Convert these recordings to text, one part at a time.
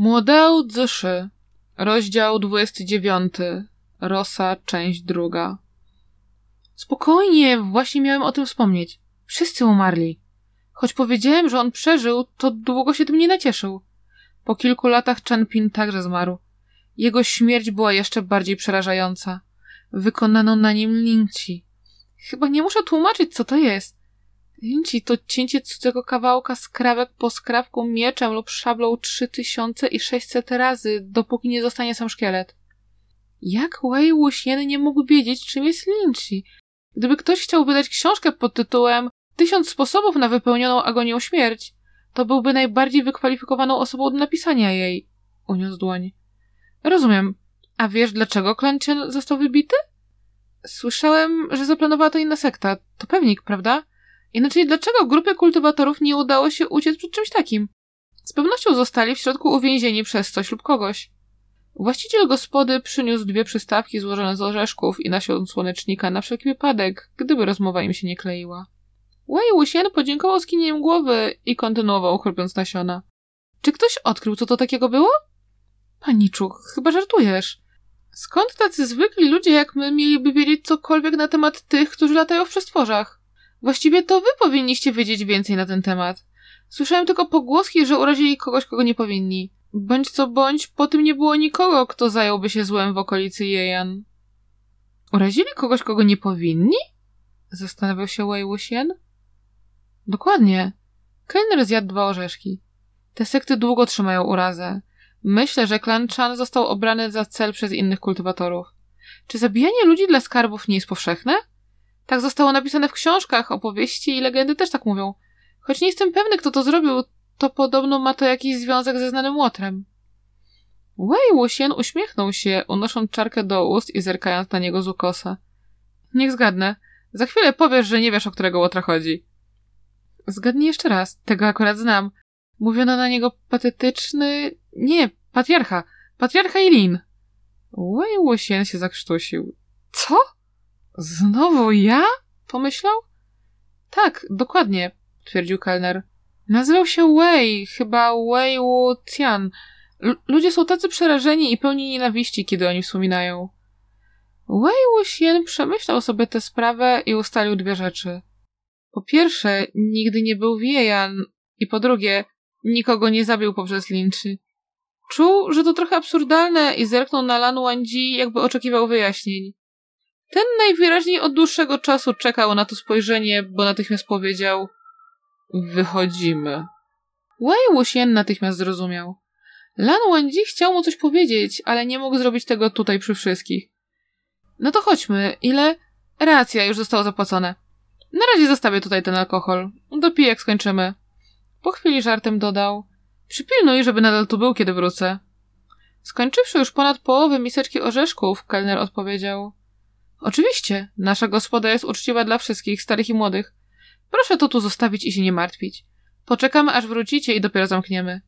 Młodeu Zszy, rozdział 29, Rosa, część druga. Spokojnie, właśnie miałem o tym wspomnieć. Wszyscy umarli. Choć powiedziałem, że on przeżył, to długo się tym nie nacieszył. Po kilku latach Chen Pin także zmarł. Jego śmierć była jeszcze bardziej przerażająca. Wykonano na nim linci. Chyba nie muszę tłumaczyć, co to jest. Linci to cięcie cudzego kawałka skrawek po skrawku mieczem lub szablą 3600 razy, dopóki nie zostanie sam szkielet. Jak Wei Wuxian nie mógł wiedzieć, czym jest linci? Gdyby ktoś chciał wydać książkę pod tytułem Tysiąc sposobów na wypełnioną agonią śmierć, to byłby najbardziej wykwalifikowaną osobą do napisania jej. Uniósł dłoń. Rozumiem. A wiesz, dlaczego Klancien został wybity? Słyszałem, że zaplanowała to inna sekta. To pewnik, prawda? Inaczej dlaczego grupie kultywatorów nie udało się uciec przed czymś takim? Z pewnością zostali w środku uwięzieni przez coś lub kogoś. Właściciel gospody przyniósł dwie przystawki złożone z orzeszków i nasion słonecznika na wszelki wypadek, gdyby rozmowa im się nie kleiła. Wei Wuxian podziękował skinieniem głowy i kontynuował chrupiąc nasiona. Czy ktoś odkrył, co to takiego było? Paniczu, chyba żartujesz. Skąd tacy zwykli ludzie jak my mieliby wiedzieć cokolwiek na temat tych, którzy latają w przestworzach? Właściwie to wy powinniście wiedzieć więcej na ten temat. Słyszałem tylko pogłoski, że urazili kogoś, kogo nie powinni. Bądź co bądź, po tym nie było nikogo, kto zająłby się złem w okolicy Jejan. Urazili kogoś, kogo nie powinni? Zastanawiał się Wei Wuxian. Dokładnie. Kelner zjadł dwa orzeszki. Te sekty długo trzymają urazę. Myślę, że klan Chan został obrany za cel przez innych kultywatorów. Czy zabijanie ludzi dla skarbów nie jest powszechne? Tak zostało napisane w książkach, opowieści i legendy też tak mówią. Choć nie jestem pewny, kto to zrobił, to podobno ma to jakiś związek ze znanym łotrem. Wei Wuxian uśmiechnął się, unosząc czarkę do ust i zerkając na niego z ukosa. Niech zgadnę. Za chwilę powiesz, że nie wiesz, o którego łotra chodzi. Zgadnij jeszcze raz. Tego akurat znam. Mówiono na niego patetyczny... Nie, patriarcha. Patriarcha Ilin. Wei Wuxian się zakrztusił. Co? Znowu ja? Pomyślał? Tak, dokładnie, twierdził kelner. Nazywał się Wei, chyba Wei Wu Tian. L ludzie są tacy przerażeni i pełni nienawiści, kiedy oni wspominają. Wei Wuxian przemyślał sobie tę sprawę i ustalił dwie rzeczy. Po pierwsze, nigdy nie był wiejan i po drugie, nikogo nie zabił poprzez linchy. Czuł, że to trochę absurdalne i zerknął na Lan Wangji, jakby oczekiwał wyjaśnień. Ten najwyraźniej od dłuższego czasu czekał na to spojrzenie, bo natychmiast powiedział Wychodzimy. Wei Wuxian natychmiast zrozumiał. Lan Wangji chciał mu coś powiedzieć, ale nie mógł zrobić tego tutaj przy wszystkich. No to chodźmy. Ile? Racja, już zostało zapłacone. Na razie zostawię tutaj ten alkohol. Dopiję jak skończymy. Po chwili żartem dodał. Przypilnuj, żeby nadal tu był, kiedy wrócę. Skończywszy już ponad połowę miseczki orzeszków, kelner odpowiedział. Oczywiście, nasza gospoda jest uczciwa dla wszystkich, starych i młodych. Proszę to tu zostawić i się nie martwić. Poczekamy, aż wrócicie i dopiero zamkniemy.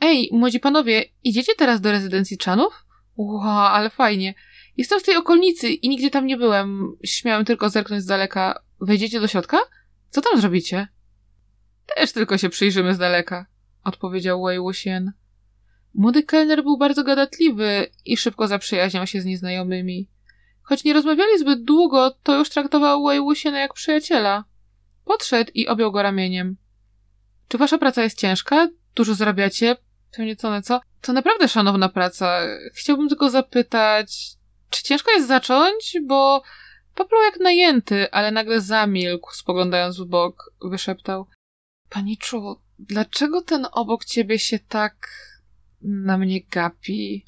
Ej, młodzi panowie, idziecie teraz do rezydencji Czanów? Ła, ale fajnie. Jestem z tej okolicy i nigdzie tam nie byłem. Śmiałem tylko zerknąć z daleka. Wejdziecie do środka? Co tam zrobicie? Też tylko się przyjrzymy z daleka, odpowiedział Wei Wuxian. Młody kelner był bardzo gadatliwy i szybko zaprzyjaźniał się z nieznajomymi. Choć nie rozmawiali zbyt długo, to już traktował Wei Wuxiana jak przyjaciela. Podszedł i objął go ramieniem. Czy wasza praca jest ciężka? Dużo zarabiacie? Pewnie co nieco. To naprawdę szanowna praca. Chciałbym tylko zapytać, czy ciężko jest zacząć? Bo poplął jak najęty, ale nagle zamilkł, spoglądając w bok, wyszeptał. Paniczu, dlaczego ten obok ciebie się tak na mnie gapi?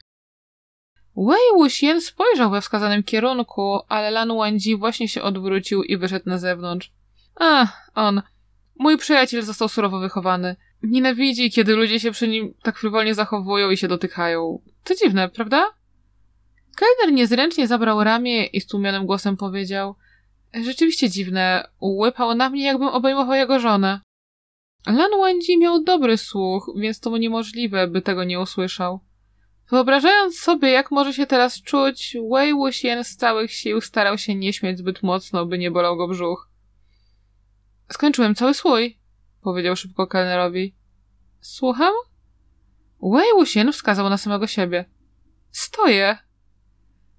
Wei Wuxian spojrzał we wskazanym kierunku, ale Lan Wangji właśnie się odwrócił i wyszedł na zewnątrz. A, on. Mój przyjaciel został surowo wychowany. Nienawidzi, kiedy ludzie się przy nim tak frywolnie zachowują i się dotykają. To dziwne, prawda? Kelner niezręcznie zabrał ramię i stłumionym głosem powiedział Rzeczywiście dziwne. Łypał na mnie, jakbym obejmował jego żonę. Lan Wangji miał dobry słuch, więc to niemożliwe, by tego nie usłyszał. Wyobrażając sobie, jak może się teraz czuć, Wei Wuxian z całych sił starał się nie śmiać zbyt mocno, by nie bolał go brzuch. Skończyłem cały słój, powiedział szybko kelnerowi. Słucham? Wei Wuxian wskazał na samego siebie. Stoję.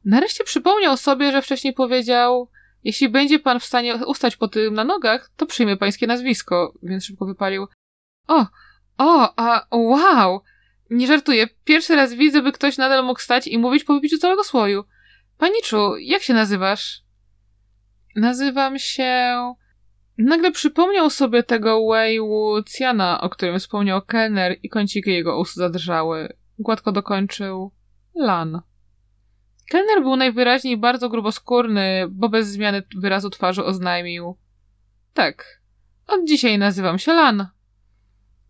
Nareszcie przypomniał sobie, że wcześniej powiedział: Jeśli będzie pan w stanie ustać po tym na nogach, to przyjmie pańskie nazwisko, więc szybko wypalił. O, o, a wow! Nie żartuję. Pierwszy raz widzę, by ktoś nadal mógł stać i mówić po wypiciu całego słoju. Paniczu, jak się nazywasz? Nazywam się. Nagle przypomniał sobie tego Wei Wuciana, o którym wspomniał kelner i kąciki jego ust zadrżały. Gładko dokończył. Lan. Kelner był najwyraźniej bardzo gruboskórny, bo bez zmiany wyrazu twarzy oznajmił. Tak, od dzisiaj nazywam się Lan.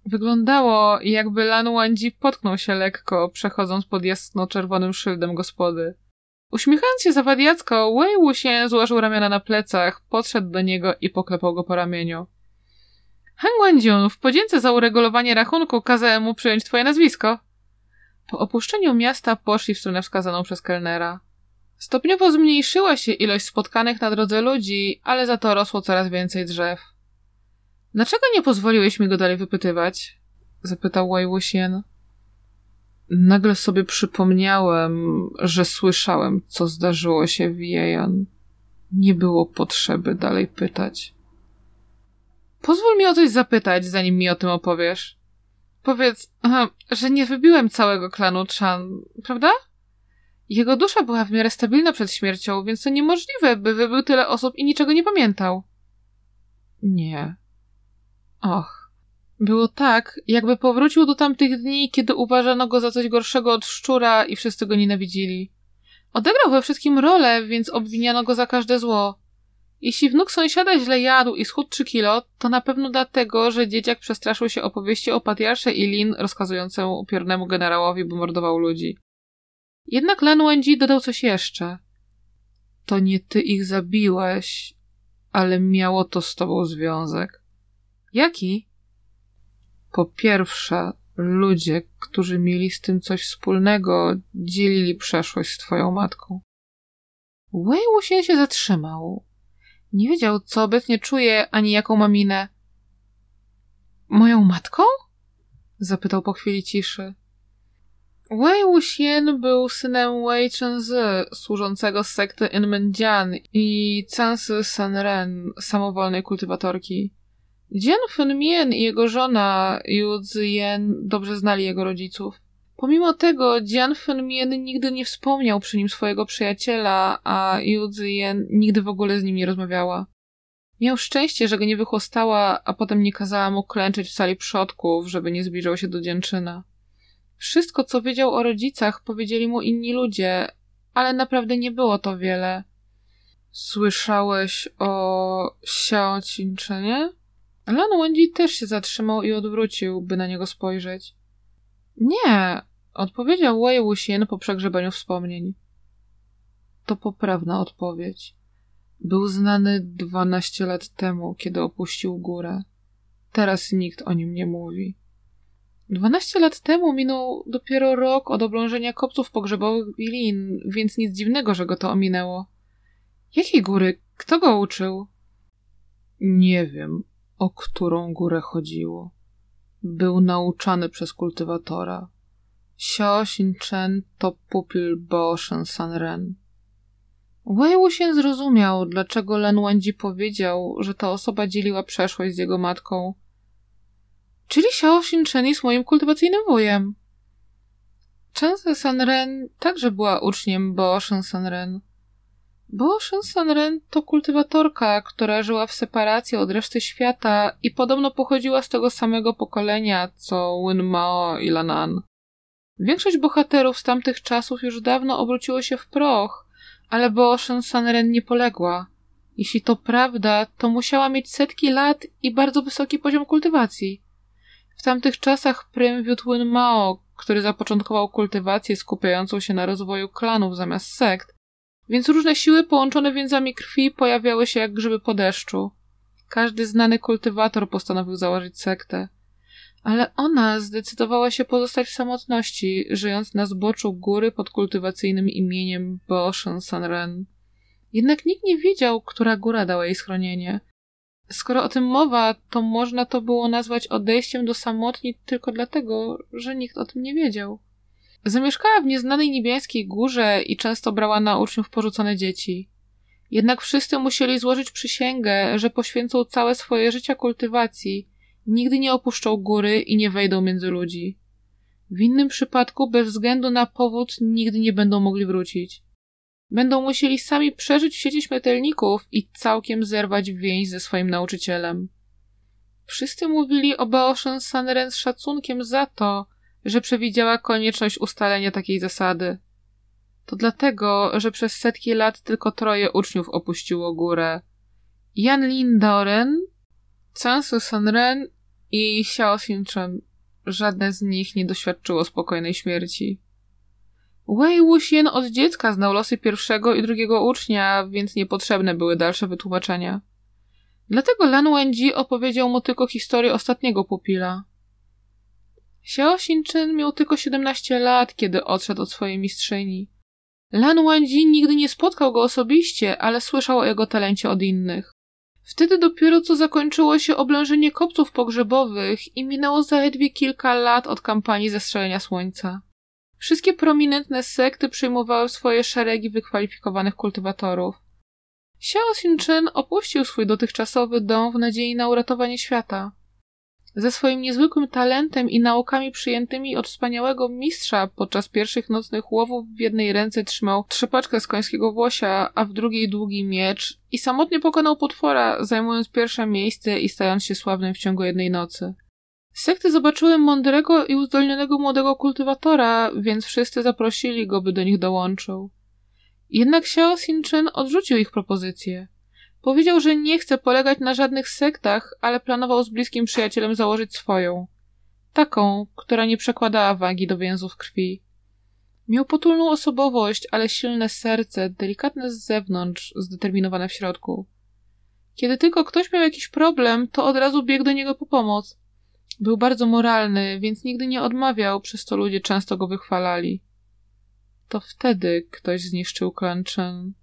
Wyglądało, jakby Lan Wandzi potknął się lekko, przechodząc pod jasno-czerwonym szyldem gospody. Uśmiechając się zawadiacko, Wei Wuxian złożył ramiona na plecach, podszedł do niego i poklepał go po ramieniu. Han Guandziun, w podzięce za uregulowanie rachunku kazałem mu przyjąć twoje nazwisko. Po opuszczeniu miasta poszli w stronę wskazaną przez kelnera. Stopniowo zmniejszyła się ilość spotkanych na drodze ludzi, ale za to rosło coraz więcej drzew. Dlaczego nie pozwoliłeś mi go dalej wypytywać? zapytał Wei Wuxian. Nagle sobie przypomniałem, że słyszałem, co zdarzyło się w Jejan. Nie było potrzeby dalej pytać. Pozwól mi o coś zapytać, zanim mi o tym opowiesz. Powiedz, aha, że nie wybiłem całego klanu Chan, prawda? Jego dusza była w miarę stabilna przed śmiercią, więc to niemożliwe, by wybył tyle osób i niczego nie pamiętał. Nie. Och. Było tak, jakby powrócił do tamtych dni, kiedy uważano go za coś gorszego od szczura i wszyscy go nienawidzili. Odegrał we wszystkim rolę, więc obwiniano go za każde zło. Jeśli wnuk sąsiada źle jadł i schudł 3 kilo, to na pewno dlatego, że dzieciak przestraszył się opowieści o patriarsze Ilin rozkazującemu upiornemu generałowi, by mordował ludzi. Jednak Lan Wendzi dodał coś jeszcze. To nie ty ich zabiłeś, ale miało to z tobą związek. Jaki? Po pierwsze, ludzie, którzy mieli z tym coś wspólnego, dzielili przeszłość z twoją matką. Wei Wuxian się zatrzymał. Nie wiedział, co obecnie czuje, ani jaką ma minę. Moją matką? Zapytał po chwili ciszy. Wei Wuxian był synem Wei Chenzi, służącego z sekty Inmenjian i Cansy Sanren, samowolnej kultywatorki. Jian Fenmien i jego żona Yu Ziyen dobrze znali jego rodziców. Pomimo tego Jian Fenmien nigdy nie wspomniał przy nim swojego przyjaciela, a Yu Ziyen nigdy w ogóle z nim nie rozmawiała. Miał szczęście, że go nie wychłostała, a potem nie kazała mu klęczeć w sali przodków, żeby nie zbliżał się do dzięczyna. Wszystko, co wiedział o rodzicach, powiedzieli mu inni ludzie, ale naprawdę nie było to wiele. Słyszałeś o Xiao? Lan Wendy też się zatrzymał i odwrócił, by na niego spojrzeć. Nie, odpowiedział Wei Wuxian po przegrzebaniu wspomnień. To poprawna odpowiedź. Był znany dwanaście lat temu, kiedy opuścił górę. Teraz nikt o nim nie mówi. Dwanaście lat temu minął dopiero rok od oblążenia kopców pogrzebowych Bilin, więc nic dziwnego, że go to ominęło. Jakiej góry? Kto go uczył? Nie wiem, o którą górę chodziło. Był nauczany przez kultywatora. Xiao Xinchen to pupil Bo Shen Sanren. Wei zrozumiał, dlaczego Len Wendzi powiedział, że ta osoba dzieliła przeszłość z jego matką. Czyli Xiao Xinchen jest moim kultywacyjnym wujem. Chen Sanren także była uczniem Bo Shen Sanren. Bo Shen Sanren to kultywatorka, która żyła w separacji od reszty świata i podobno pochodziła z tego samego pokolenia, co Wen Mao i Lanan. Większość bohaterów z tamtych czasów już dawno obróciło się w proch, ale Bo Shen Sanren nie poległa. Jeśli to prawda, to musiała mieć setki lat i bardzo wysoki poziom kultywacji. W tamtych czasach prym wiódł Wen Mao, który zapoczątkował kultywację skupiającą się na rozwoju klanów zamiast sekt, więc różne siły połączone więzami krwi pojawiały się jak grzyby po deszczu. Każdy znany kultywator postanowił założyć sektę. Ale ona zdecydowała się pozostać w samotności, żyjąc na zboczu góry pod kultywacyjnym imieniem Boshan Sanren. Jednak nikt nie wiedział, która góra dała jej schronienie. Skoro o tym mowa, to można to było nazwać odejściem do samotni tylko dlatego, że nikt o tym nie wiedział. Zamieszkała w nieznanej niebiańskiej górze i często brała na uczniów porzucone dzieci. Jednak wszyscy musieli złożyć przysięgę, że poświęcą całe swoje życie kultywacji, nigdy nie opuszczą góry i nie wejdą między ludzi. W innym przypadku, bez względu na powód, nigdy nie będą mogli wrócić. Będą musieli sami przeżyć w sieci śmiertelników i całkiem zerwać więź ze swoim nauczycielem. Wszyscy mówili o Baoshen Sanren z szacunkiem za to, że przewidziała konieczność ustalenia takiej zasady. To dlatego, że przez setki lat tylko troje uczniów opuściło górę. Yan Lin Doren, Cansu Sanren i Xiao Xinchen. Żadne z nich nie doświadczyło spokojnej śmierci. Wei Wuxian od dziecka znał losy pierwszego i drugiego ucznia, więc niepotrzebne były dalsze wytłumaczenia. Dlatego Lan Wenji opowiedział mu tylko historię ostatniego pupila. Xiao Xinchen miał tylko 17 lat, kiedy odszedł od swojej mistrzyni. Lan Wenji nigdy nie spotkał go osobiście, ale słyszał o jego talencie od innych. Wtedy dopiero co zakończyło się oblężenie kopców pogrzebowych i minęło zaledwie kilka lat od kampanii zestrzelenia słońca. Wszystkie prominentne sekty przyjmowały swoje szeregi wykwalifikowanych kultywatorów. Xiao Xinchen opuścił swój dotychczasowy dom w nadziei na uratowanie świata. Ze swoim niezwykłym talentem i naukami przyjętymi od wspaniałego mistrza podczas pierwszych nocnych łowów w jednej ręce trzymał trzepaczkę z końskiego włosia, a w drugiej długi miecz i samotnie pokonał potwora, zajmując pierwsze miejsce i stając się sławnym w ciągu jednej nocy. Sekty zobaczyły mądrego i uzdolnionego młodego kultywatora, więc wszyscy zaprosili go, by do nich dołączył. Jednak Xiao Xinchen odrzucił ich propozycję. Powiedział, że nie chce polegać na żadnych sektach, ale planował z bliskim przyjacielem założyć swoją. Taką, która nie przekładała wagi do więzów krwi. Miał potulną osobowość, ale silne serce, delikatne z zewnątrz, zdeterminowane w środku. Kiedy tylko ktoś miał jakiś problem, to od razu biegł do niego po pomoc. Był bardzo moralny, więc nigdy nie odmawiał, przez to ludzie często go wychwalali. To wtedy ktoś zniszczył Klanchen.